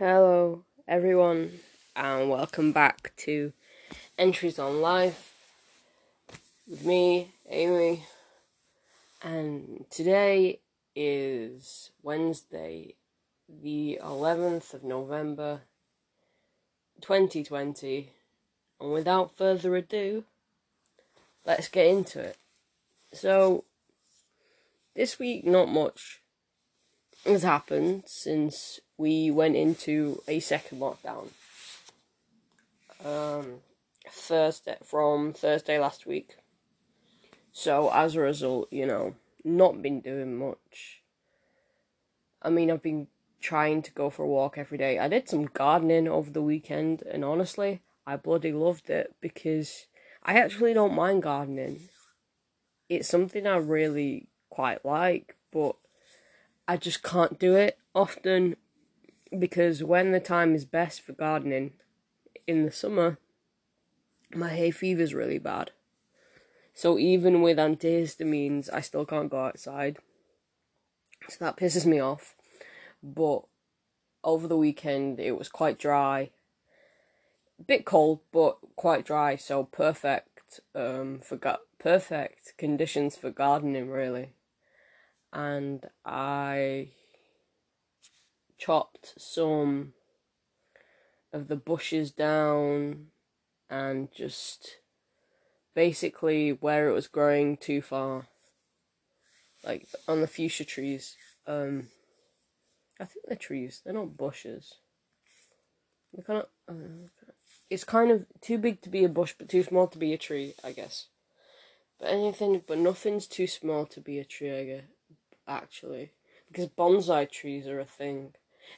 Hello, everyone, and welcome back to Entries on Life with me, Amy. And today is Wednesday, the 11th of November 2020. And without further ado, let's get into it. So, this week, not much has happened since we went into a second lockdown. Um, Thursday from Thursday last week. So as a result, you know, not been doing much. I mean, I've been trying to go for a walk every day. I did some gardening over the weekend, and honestly, I bloody loved it because I actually don't mind gardening. It's something I really quite like, but I just can't do it often because when the time is best for gardening in the summer, my hay fever is really bad. So even with antihistamines, I still can't go outside. So that pisses me off. But over the weekend, it was quite dry. Bit cold, but quite dry. So perfect um, for ga- perfect conditions for gardening, really. And I chopped some of the bushes down and just basically where it was growing too far like on the fuchsia trees um i think they're trees they're not bushes. They're kind of uh, it's kind of too big to be a bush but too small to be a tree i guess. But anything but nothing's too small to be a tree i guess actually because bonsai trees are a thing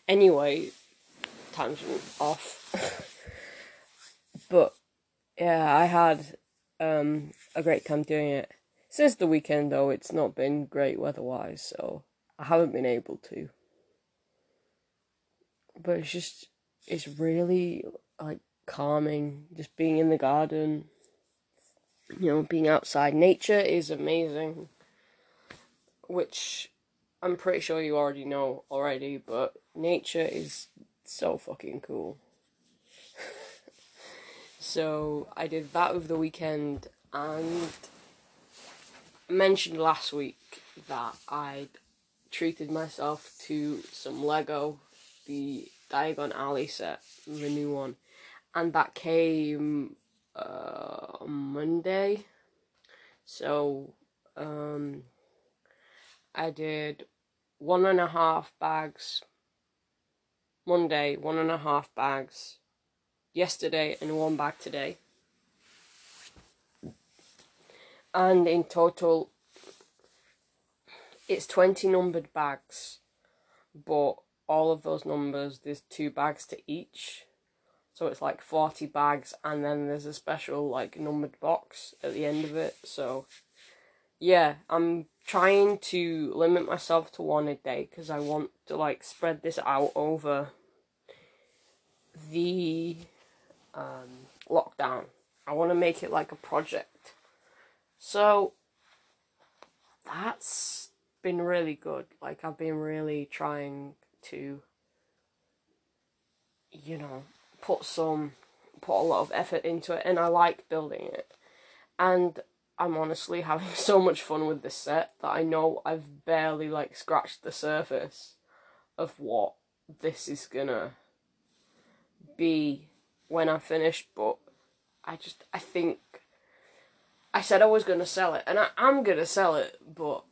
Anyway, tangent off. but yeah, I had um, a great time doing it. Since the weekend, though, it's not been great weather-wise, so I haven't been able to. But it's just, it's really like calming, just being in the garden. You know, being outside. Nature is amazing, which I'm pretty sure you already know already, but nature is so fucking cool. so I did that over the weekend and I mentioned last week that I'd treated myself to some Lego, the Diagon Alley set, the new one, and that came uh, Monday. So um, I did one and a half bags Monday, one and a half bags yesterday, and one bag today. And in total, it's 20 numbered bags, but all of those numbers, there's two bags to each. So it's like 40 bags, and then there's a special, like, numbered box at the end of it. So yeah, I'm trying to limit myself to one a day because I want to like spread this out over the um, lockdown. I want to make it like a project. So that's been really good. Like I've been really trying to you know, put some put a lot of effort into it and I like building it. And I'm honestly having so much fun with this set that I know I've barely like scratched the surface of what this is gonna be when I finish, but I just I think I said I was gonna sell it and I am gonna sell it, but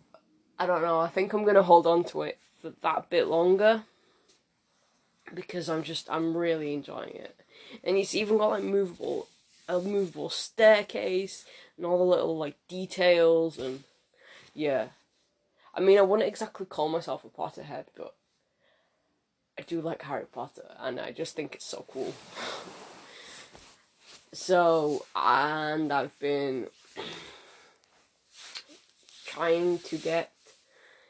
I don't know, I think I'm gonna hold on to it for that bit longer because I'm just I'm really enjoying it. And it's even got like movable a movable staircase and all the little like details and yeah. I mean, I wouldn't exactly call myself a Potterhead, but I do like Harry Potter and I just think it's so cool. so, and I've been trying to get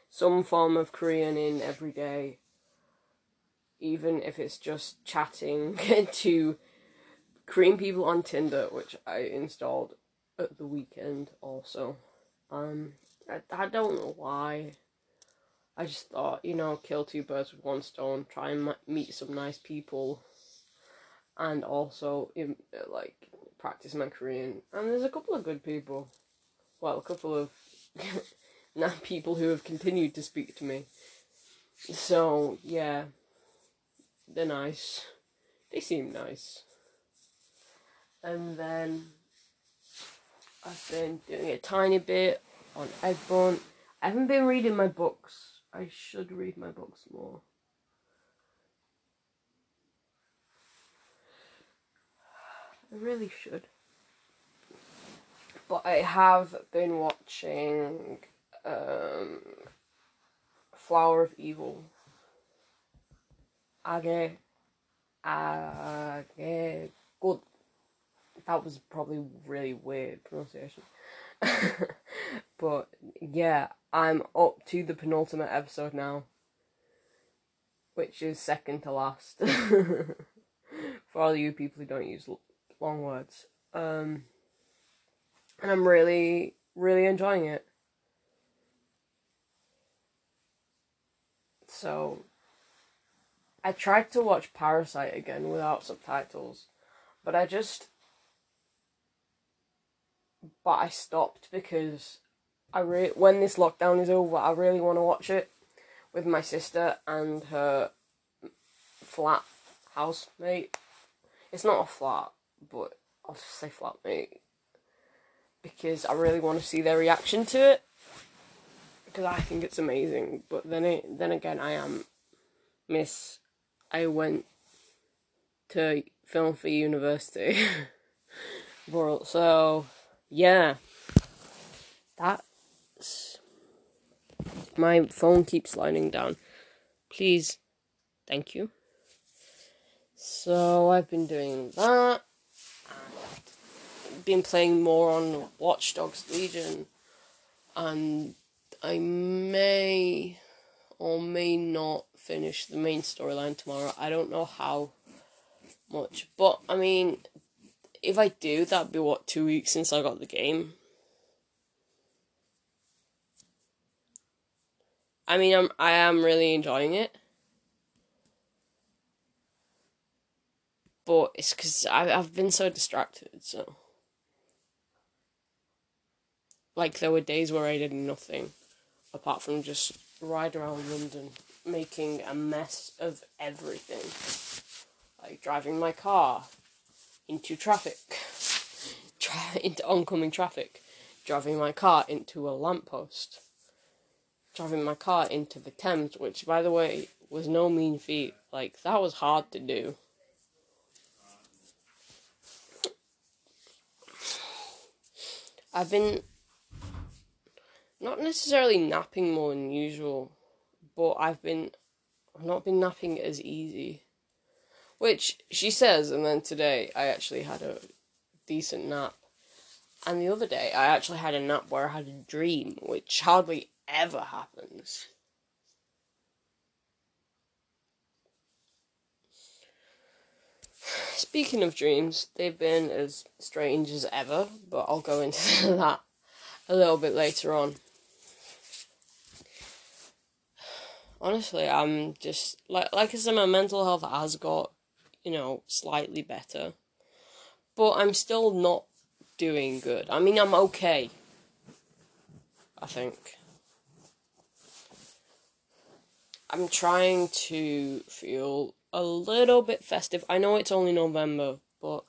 some form of Korean in every day, even if it's just chatting to Korean people on Tinder, which I installed at the weekend also. Um, I, I don't know why. I just thought, you know, kill two birds with one stone, try and meet some nice people, and also, like, practice my Korean. And there's a couple of good people. Well, a couple of people who have continued to speak to me. So, yeah, they're nice. They seem nice. And then I've been doing a tiny bit on Eggbun. I haven't been reading my books. I should read my books more. I really should. But I have been watching um, Flower of Evil. Age. Age. Good. That was probably really weird pronunciation. but yeah, I'm up to the penultimate episode now, which is second to last. For all you people who don't use long words, um, and I'm really, really enjoying it. So, I tried to watch Parasite again without subtitles, but I just but I stopped because I re- when this lockdown is over, I really want to watch it with my sister and her flat housemate. It's not a flat, but I'll just say flatmate because I really want to see their reaction to it because I think it's amazing. But then it, then again, I am miss. I went to film for university, so yeah, that's my phone keeps sliding down. Please, thank you. So I've been doing that. Been playing more on Watch Dogs Legion, and I may or may not finish the main storyline tomorrow. I don't know how much, but I mean, if I do, that'd be what two weeks since I got the game. I mean, I'm I am really enjoying it, but it's because I've been so distracted. So, like, there were days where I did nothing apart from just ride around London, making a mess of everything, like driving my car, into traffic, Tra- into oncoming traffic, driving my car into a lamppost, driving my car into the Thames, which, by the way, was no mean feat. Like, that was hard to do. I've been not necessarily napping more than usual, but I've been I've not been napping as easy. Which she says, and then today I actually had a decent nap. And the other day I actually had a nap where I had a dream, which hardly ever happens. Speaking of dreams, they've been as strange as ever, but I'll go into that a little bit later on. Honestly, I'm just like like I said, my mental health has got you know, slightly better. But I'm still not doing good. I mean, I'm okay. I think. I'm trying to feel a little bit festive. I know it's only November, but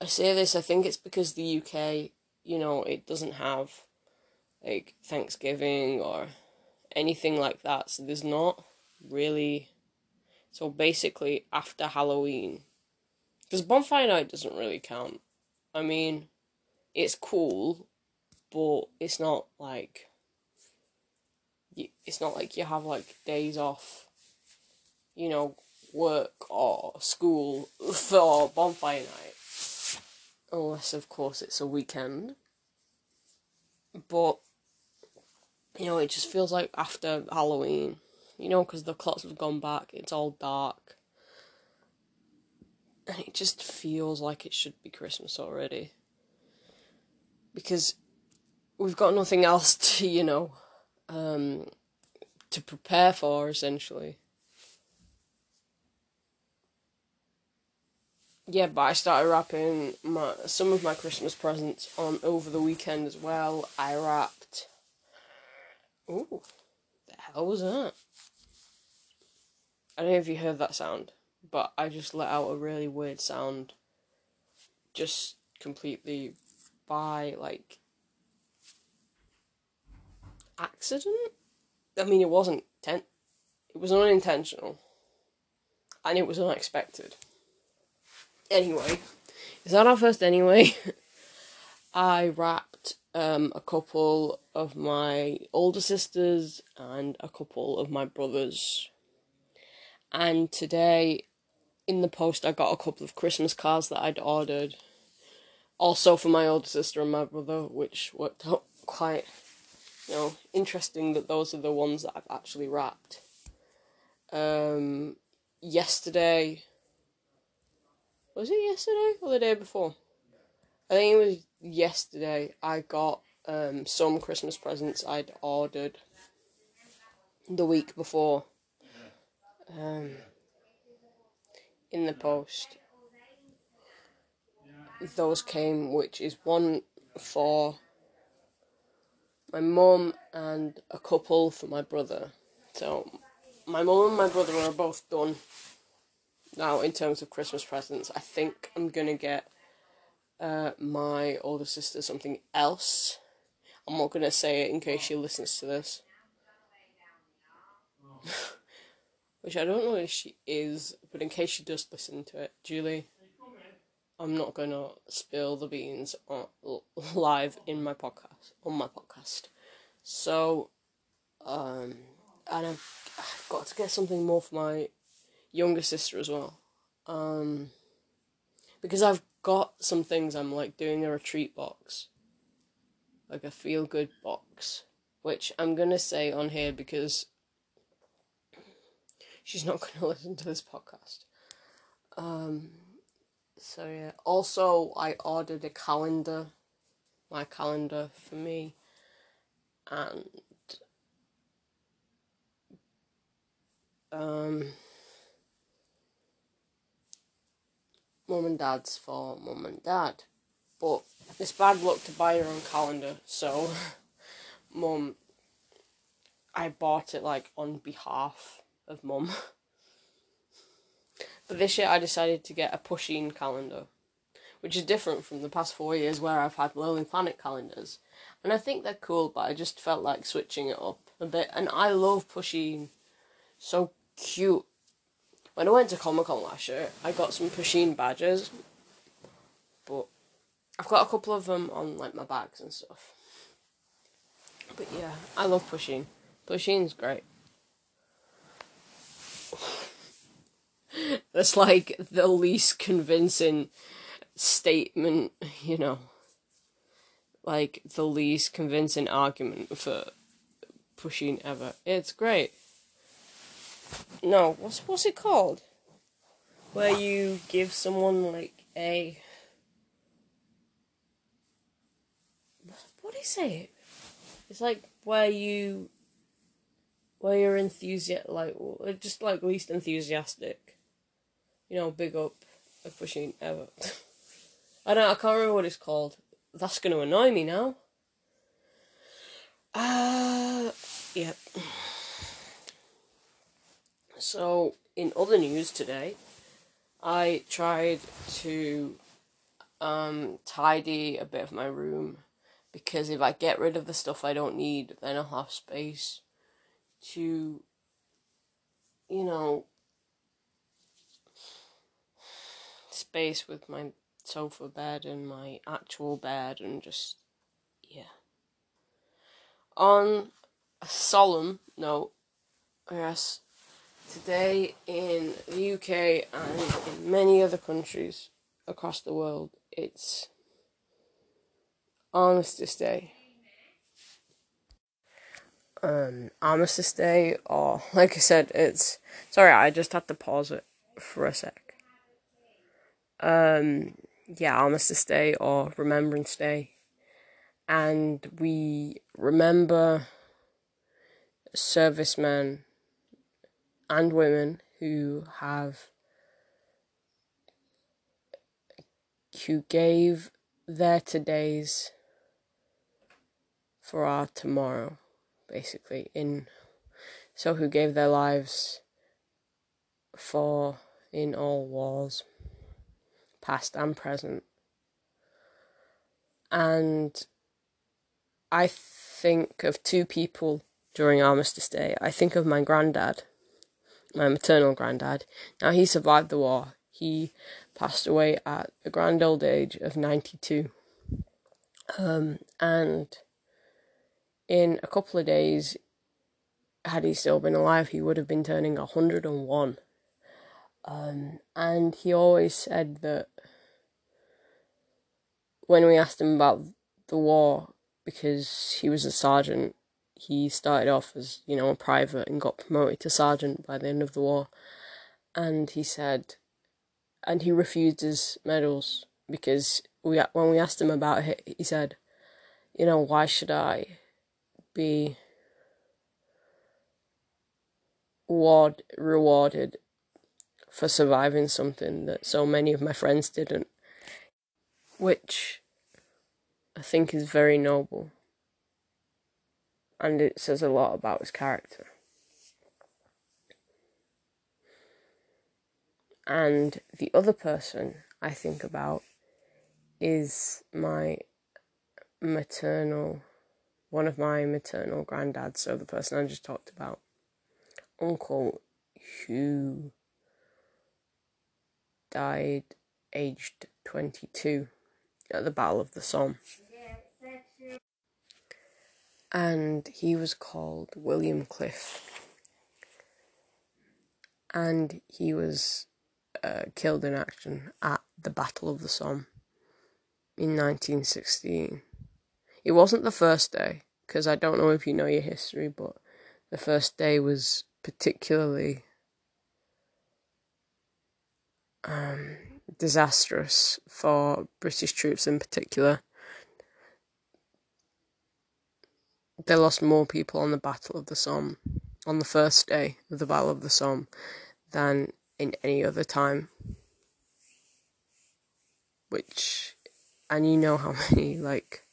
I say this, I think it's because the UK, you know, it doesn't have like Thanksgiving or anything like that. So there's not really so basically, after Halloween. Because Bonfire Night doesn't really count. I mean, it's cool, but it's not like. It's not like you have like days off, you know, work or school for Bonfire Night. Unless, of course, it's a weekend. But, you know, it just feels like after Halloween you know, because the clocks have gone back, it's all dark. And it just feels like it should be Christmas already. Because we've got nothing else to, you know, um, to prepare for essentially. Yeah, but I started wrapping my some of my Christmas presents on over the weekend as well. I wrapped. Ooh, the hell was that? I don't know if you heard that sound, but I just let out a really weird sound. Just completely by like accident. I mean, it wasn't ten. It was unintentional, and it was unexpected. Anyway, is that our first anyway? I wrapped um, a couple of my older sisters and a couple of my brothers. And today, in the post, I got a couple of Christmas cards that I'd ordered. Also for my older sister and my brother, which worked out quite, you know, interesting that those are the ones that I've actually wrapped. Um, yesterday, was it yesterday or the day before? I think it was yesterday. I got um, some Christmas presents I'd ordered the week before um, in the post. Those came, which is one for my mum and a couple for my brother. So my mum and my brother are both done now in terms of Christmas presents. I think I'm gonna get uh, my older sister something else. I'm not gonna say it in case she listens to this. Which I don't know if she is, but in case she does listen to it, Julie, I'm not gonna spill the beans on, live in my podcast on my podcast. So, um, and I've, I've got to get something more for my younger sister as well. Um, because I've got some things I'm like doing a retreat box, like a feel good box, which I'm gonna say on here because she's not gonna listen to this podcast. Um, so yeah. Also, I ordered a calendar, my calendar for me, and um mum and dad's for mum and dad. But it's bad luck to buy your own calendar, so mum, I bought it like on behalf of mum. but this year I decided to get a Pusheen calendar, which is different from the past four years where I've had Lonely Planet calendars. And I think they're cool, but I just felt like switching it up a bit. And I love Pusheen. So cute when I went to Comic Con last year, I got some Pusheen badges, but I've got a couple of them on like my bags and stuff. But yeah, I love Pusheen. Pusheen's great. That's like the least convincing statement, you know. Like the least convincing argument for Pusheen ever. It's great. No, what's what's it called? Where you give someone like a what? is it? It's like where you where you're enthusiastic, like just like least enthusiastic. You know, big up a Pusheen ever. I don't. I can't remember what it's called. That's gonna annoy me now. Uh, yeah. So, in other news today, I tried to um, tidy a bit of my room because if I get rid of the stuff I don't need, then I'll have space to, you know, space with my sofa bed and my actual bed and just, yeah. On a solemn note, yes, Today in the UK and in many other countries across the world, it's Armistice Day. Um, Armistice Day, or like I said, it's sorry, I just had to pause it for a sec. Um, yeah, Armistice Day or Remembrance Day, and we remember servicemen and women who have who gave their todays for our tomorrow, basically. In so who gave their lives for in all wars, past and present. And I think of two people during Armistice Day. I think of my granddad, my maternal granddad. Now, he survived the war. He passed away at a grand old age of 92. Um, and in a couple of days, had he still been alive, he would have been turning 101. Um, and he always said that when we asked him about the war, because he was a sergeant, he started off as, you know, a private and got promoted to sergeant by the end of the war. And he said, and he refused his medals because we when we asked him about it, he said, you know, why should I be reward, rewarded for surviving something that so many of my friends didn't, which I think is very noble. And it says a lot about his character. And the other person I think about is my maternal, one of my maternal granddads, so the person I just talked about, uncle, Hugh, died aged 22 at the Battle of the Somme. And he was called William Cliff. And he was uh, killed in action at the Battle of the Somme in 1916. It wasn't the first day, because I don't know if you know your history, but the first day was particularly um, disastrous for British troops in particular. They lost more people on the Battle of the Somme, on the first day of the Battle of the Somme, than in any other time. Which, and you know how many, like,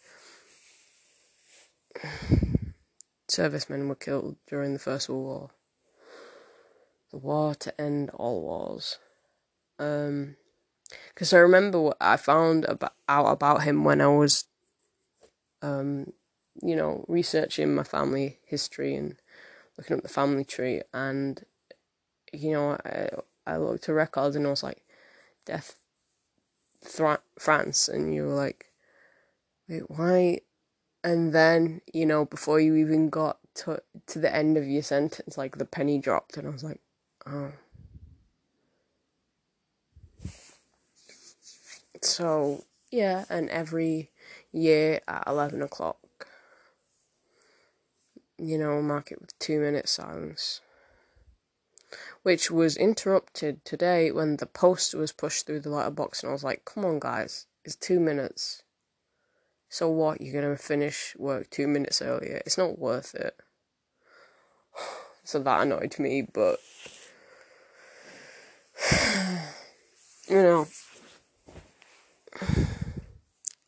servicemen were killed during the First World War. The war to end all wars. Um, because I remember what I found about, out about him when I was, um, you know, researching my family history and looking up the family tree, and you know, I I looked at records and I was like, death, France, and you were like, wait, why? And then you know, before you even got to to the end of your sentence, like the penny dropped, and I was like, oh. So, yeah, and every year at 11 o'clock, you know, mark it with two minute silence. Which was interrupted today when the post was pushed through the letterbox, and I was like, come on, guys, it's two minutes. So what? You're gonna finish work two minutes earlier? It's not worth it. So that annoyed me, but you know,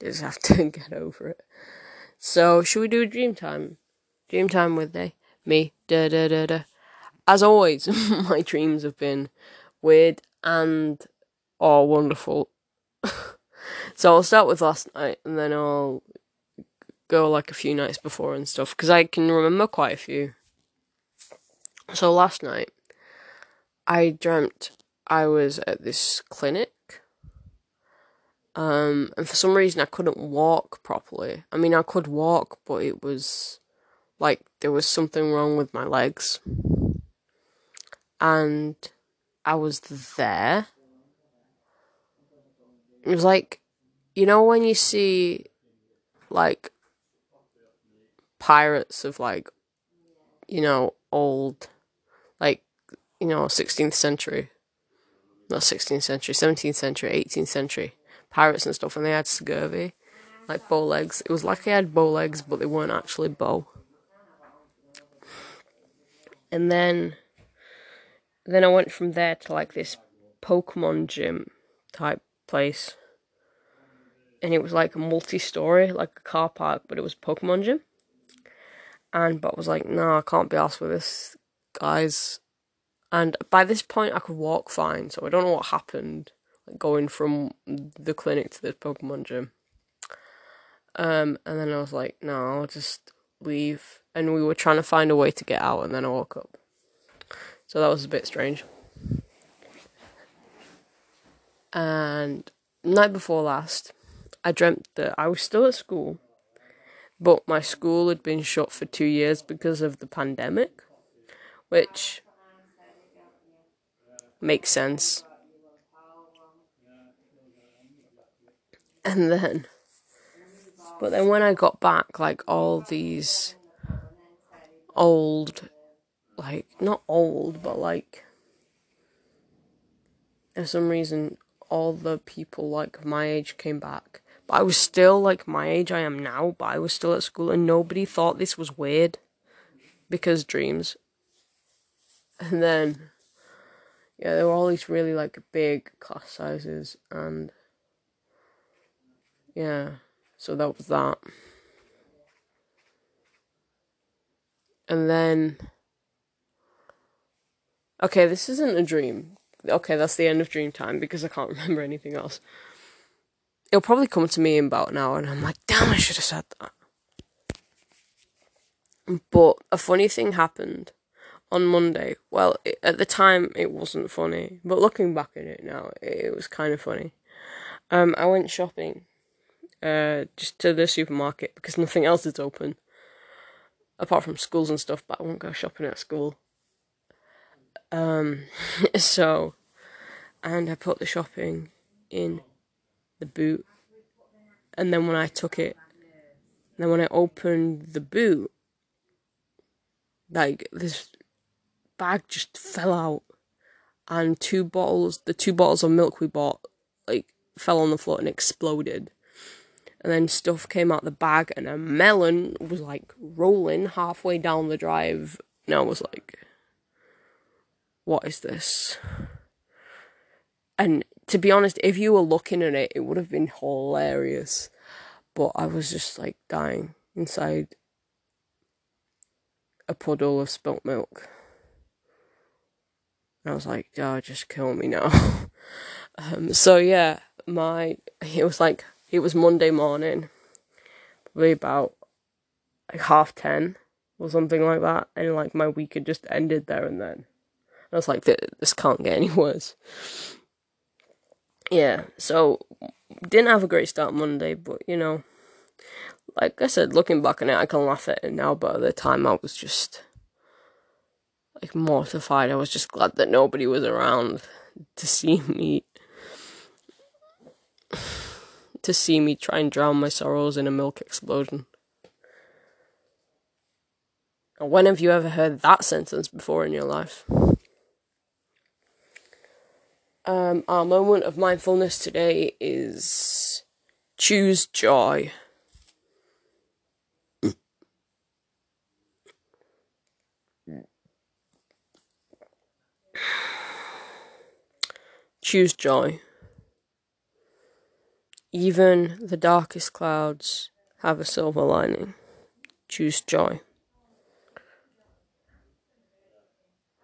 just have to get over it. So, should we do a dream time? Dream time with they, me, da da da da. As always, my dreams have been weird and oh wonderful. so I'll start with last night, and then I'll go like a few nights before and stuff because I can remember quite a few. So last night, I dreamt I was at this clinic um, and for some reason, I couldn't walk properly. I mean, I could walk, but it was like there was something wrong with my legs. And I was there. It was like, you know, when you see like pirates of like, you know, old, like, you know, 16th century, not 16th century, 17th century, 18th century pirates and stuff, and they had scurvy, like bow legs. It was like they had bow legs, but they weren't actually bow. And then then I went from there to like this Pokemon gym type place. And it was like a multi story, like a car park, but it was Pokemon gym. And but was like, no, I can't be asked with this, guys. And by this point I could walk fine, so I don't know what happened, like going from the clinic to the Pokemon gym. Um, and then I was like, no, I'll just leave. And we were trying to find a way to get out, and then I woke up. So that was a bit strange. And night before last, I dreamt that I was still at school, but my school had been shut for two years because of the pandemic, which makes sense. And then but then when I got back, like all these old, like not old, but like for some reason all the people like my age came back. But I was still like my age I am now, but I was still at school and nobody thought this was weird because dreams. And then yeah, there were all these really like big class sizes and yeah. So that was that. And then. Okay, this isn't a dream. Okay, that's the end of dream time because I can't remember anything else. It'll probably come to me in about an hour, and I'm like, damn, I should have said that. But a funny thing happened on Monday. Well, it, at the time, it wasn't funny, but looking back at it now, it, it was kind of funny. Um, I went shopping uh, just to the supermarket because nothing else is open apart from schools and stuff. But I won't go shopping at school. Um, so, and I put the shopping in the boot, and then when I took it, then when I opened the boot, like this bag just fell out, and two bottles, the two bottles of milk we bought, like fell on the floor and exploded. And then stuff came out the bag and a melon was like rolling halfway down the drive. And I was like what is this? And to be honest if you were looking at it it would have been hilarious. But I was just like dying inside a puddle of spilt milk. And I was like oh just kill me now. Um, so yeah my it was like it was Monday morning, probably about like half ten or something like that, and like my week had just ended there and then. I was like, this can't get any worse. Yeah, so didn't have a great start Monday, but you know, like I said, looking back on it, I can laugh at it now, but at the time I was just like mortified. I was just glad that nobody was around to see me to see me try and drown my sorrows in a milk explosion. when have you ever heard that sentence before in your life? Um, our moment of mindfulness today is choose joy. choose joy. Even the darkest clouds have a silver lining. Choose joy.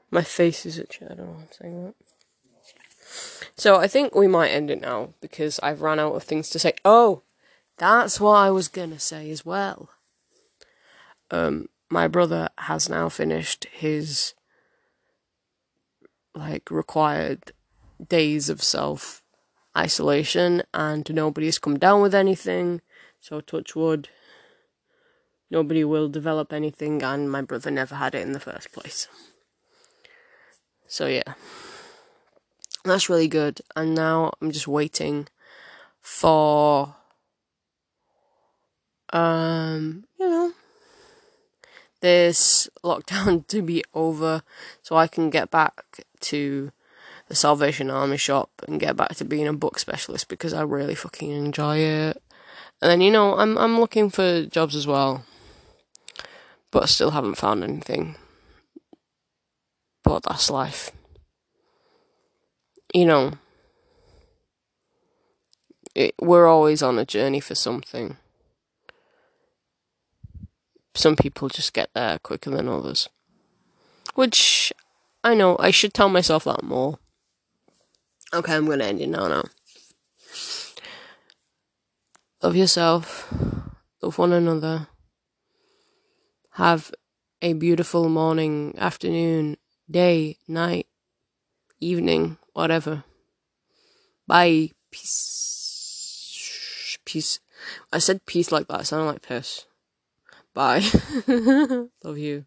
My face is a why I'm saying that. So I think we might end it now because I've run out of things to say. Oh, that's what I was gonna say as well. Um, my brother has now finished his like required days of self isolation and nobody's come down with anything. So, touch wood, nobody will develop anything, and my brother never had it in the first place. So, yeah, that's really good. And now I'm just waiting for, um, you know, this lockdown to be over so I can get back to the Salvation Army shop and get back to being a book specialist because I really fucking enjoy it. And then you know, I'm I'm looking for jobs as well. But I still haven't found anything. but that's life. You know, it, we're always on a journey for something. Some people just get there quicker than others. Which I know I should tell myself that more. Okay, I'm gonna end it now now. Love yourself, love one another. Have a beautiful morning, afternoon, day, night, evening, whatever. Bye. Peace. Peace. I said peace like that. It sounded like piss. Bye. Love you.